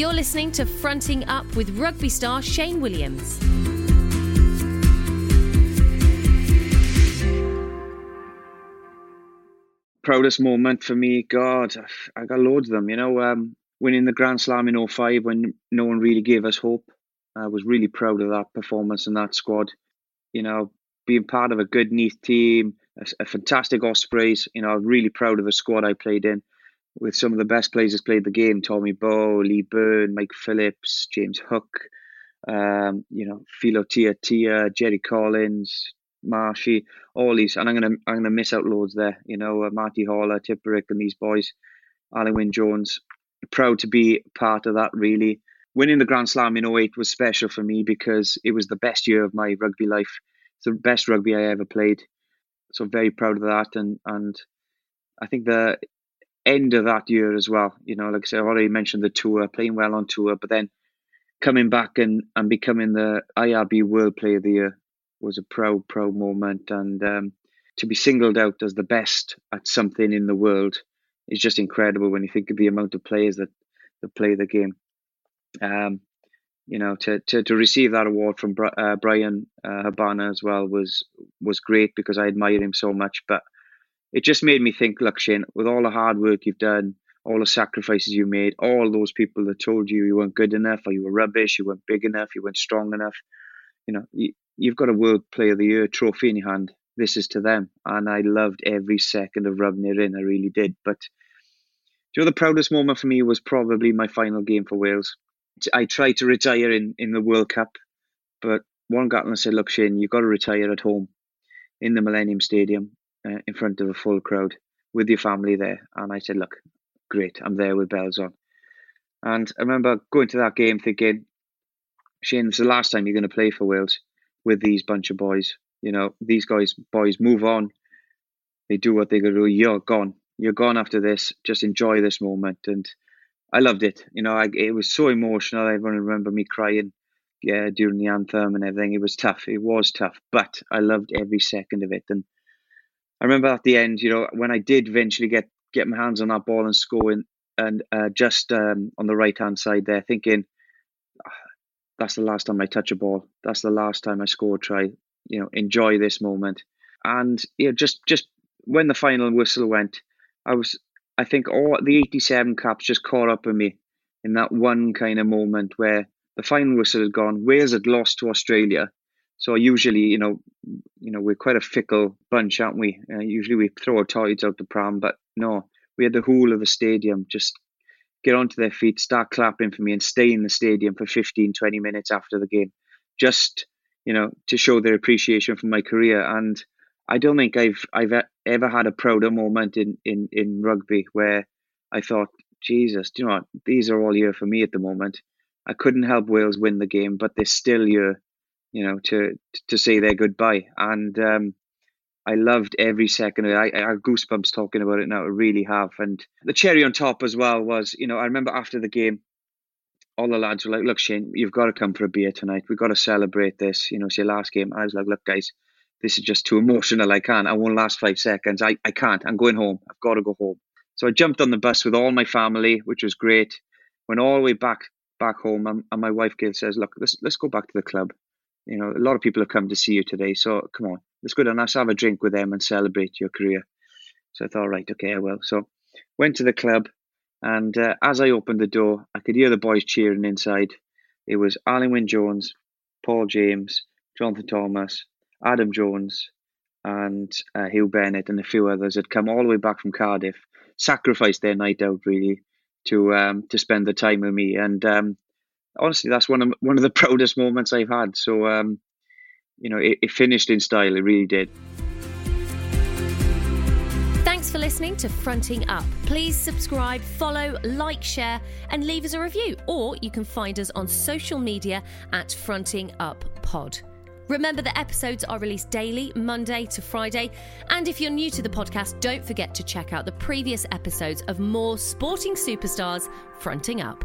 You're listening to Fronting Up with rugby star Shane Williams. proudest moment for me, God, I got loads of them. You know, um, winning the Grand Slam in 05 when no one really gave us hope. I was really proud of that performance and that squad. You know, being part of a good Neath team, a, a fantastic Ospreys. You know, I'm really proud of the squad I played in with some of the best players that played the game Tommy Bowe, Lee Byrne, Mike Phillips, James Hook, um, you know, Filo Tiatia, Jerry Collins, Marshy, all these, and I'm gonna I'm gonna miss out loads there. You know, uh, Marty Holah, Tipuric, and these boys, Alun Wyn Jones. Proud to be part of that. Really, winning the Grand Slam in 08 was special for me because it was the best year of my rugby life. It's the best rugby I ever played. So very proud of that, and and I think the end of that year as well. You know, like I said, I already mentioned the tour, playing well on tour, but then coming back and, and becoming the IRB World Player of the Year was a proud, proud moment. And um, to be singled out as the best at something in the world is just incredible when you think of the amount of players that, that play the game. Um, you know, to, to, to receive that award from uh, Bryan uh, Habana as well was was great because I admire him so much. But it just made me think, look, Shane, with all the hard work you've done, all the sacrifices you made, all those people that told you you weren't good enough or you were rubbish, you weren't big enough, you weren't strong enough, you know, you, you've got a World Player of the Year trophy in your hand. This is to them. And I loved every second of rubbing it in. I really did. But you know, the proudest moment for me was probably my final game for Wales. I tried to retire in, in the World Cup, but Warren Gatland said, look, Shane, you've got to retire at home in the Millennium Stadium uh, in front of a full crowd with your family there. And I said, look, great, I'm there with bells on. And I remember going to that game thinking, Shane, it's the last time you're going to play for Wales with these bunch of boys. You know, these guys, boys, move on. They do what they got to do. You're gone. You're gone after this. Just enjoy this moment. And I loved it. You know, I, it was so emotional. Everyone remember me crying yeah, during the anthem and everything. It was tough. It was tough, but I loved every second of it. And I remember at the end, you know, when I did eventually get get my hands on that ball and score, and, and uh, just um, on the right hand side there, thinking that's the last time I touch a ball. That's the last time I score a try. You know, enjoy this moment. And you know, just just when the final whistle went, I was I think all the eighty seven caps just caught up with me in that one kind of moment where the final whistle had gone. Wales had lost to Australia. So usually, you know, you know, we're quite a fickle bunch, aren't we? Uh, usually we throw our toys out the pram, but no, we had the whole of the stadium just get onto their feet, start clapping for me, and stay in the stadium for 15, 20 minutes after the game, just you know, to show their appreciation for my career. And I don't think I've I've ever had a prouder moment in in in rugby where I thought, Jesus, do you know what? These are all here for me at the moment. I couldn't help Wales win the game, but they're still here, you know, to to say their goodbye. And um, I loved every second of it. I, I have goosebumps talking about it now. I really have. And the cherry on top as well was, you know, I remember after the game, all the lads were like, "Look, Shane, you've got to come for a beer tonight. We've got to celebrate this. You know, it's your last game." I was like, "Look, guys, this is just too emotional. I can't. I won't last five seconds. I, I can't. I'm going home. I've got to go home." So I jumped on the bus with all my family, which was great. Went all the way back back home, and, and my wife Gail says, "Look, let's let's go back to the club. You know, a lot of people have come to see you today, so come on, let's go down, let's have a drink with them and celebrate your career. So I thought, right, okay, I will. So went to the club, and uh, as I opened the door, I could hear the boys cheering inside. It was Alun Wyn Jones, Paul James, Jonathan Thomas, Adam Jones, and uh, Huw Bennett, and a few others had come all the way back from Cardiff, sacrificed their night out really to um, to spend the time with me. And um, honestly, that's one of one of the proudest moments I've had. So um, you know, it, it finished in style. It really did. Thanks for listening to Fronting Up. Please subscribe, follow, like, share, and leave us a review. Or you can find us on social media at Fronting Up Pod. Remember that episodes are released daily, Monday to Friday. And if you're new to the podcast, don't forget to check out the previous episodes of more sporting superstars fronting up.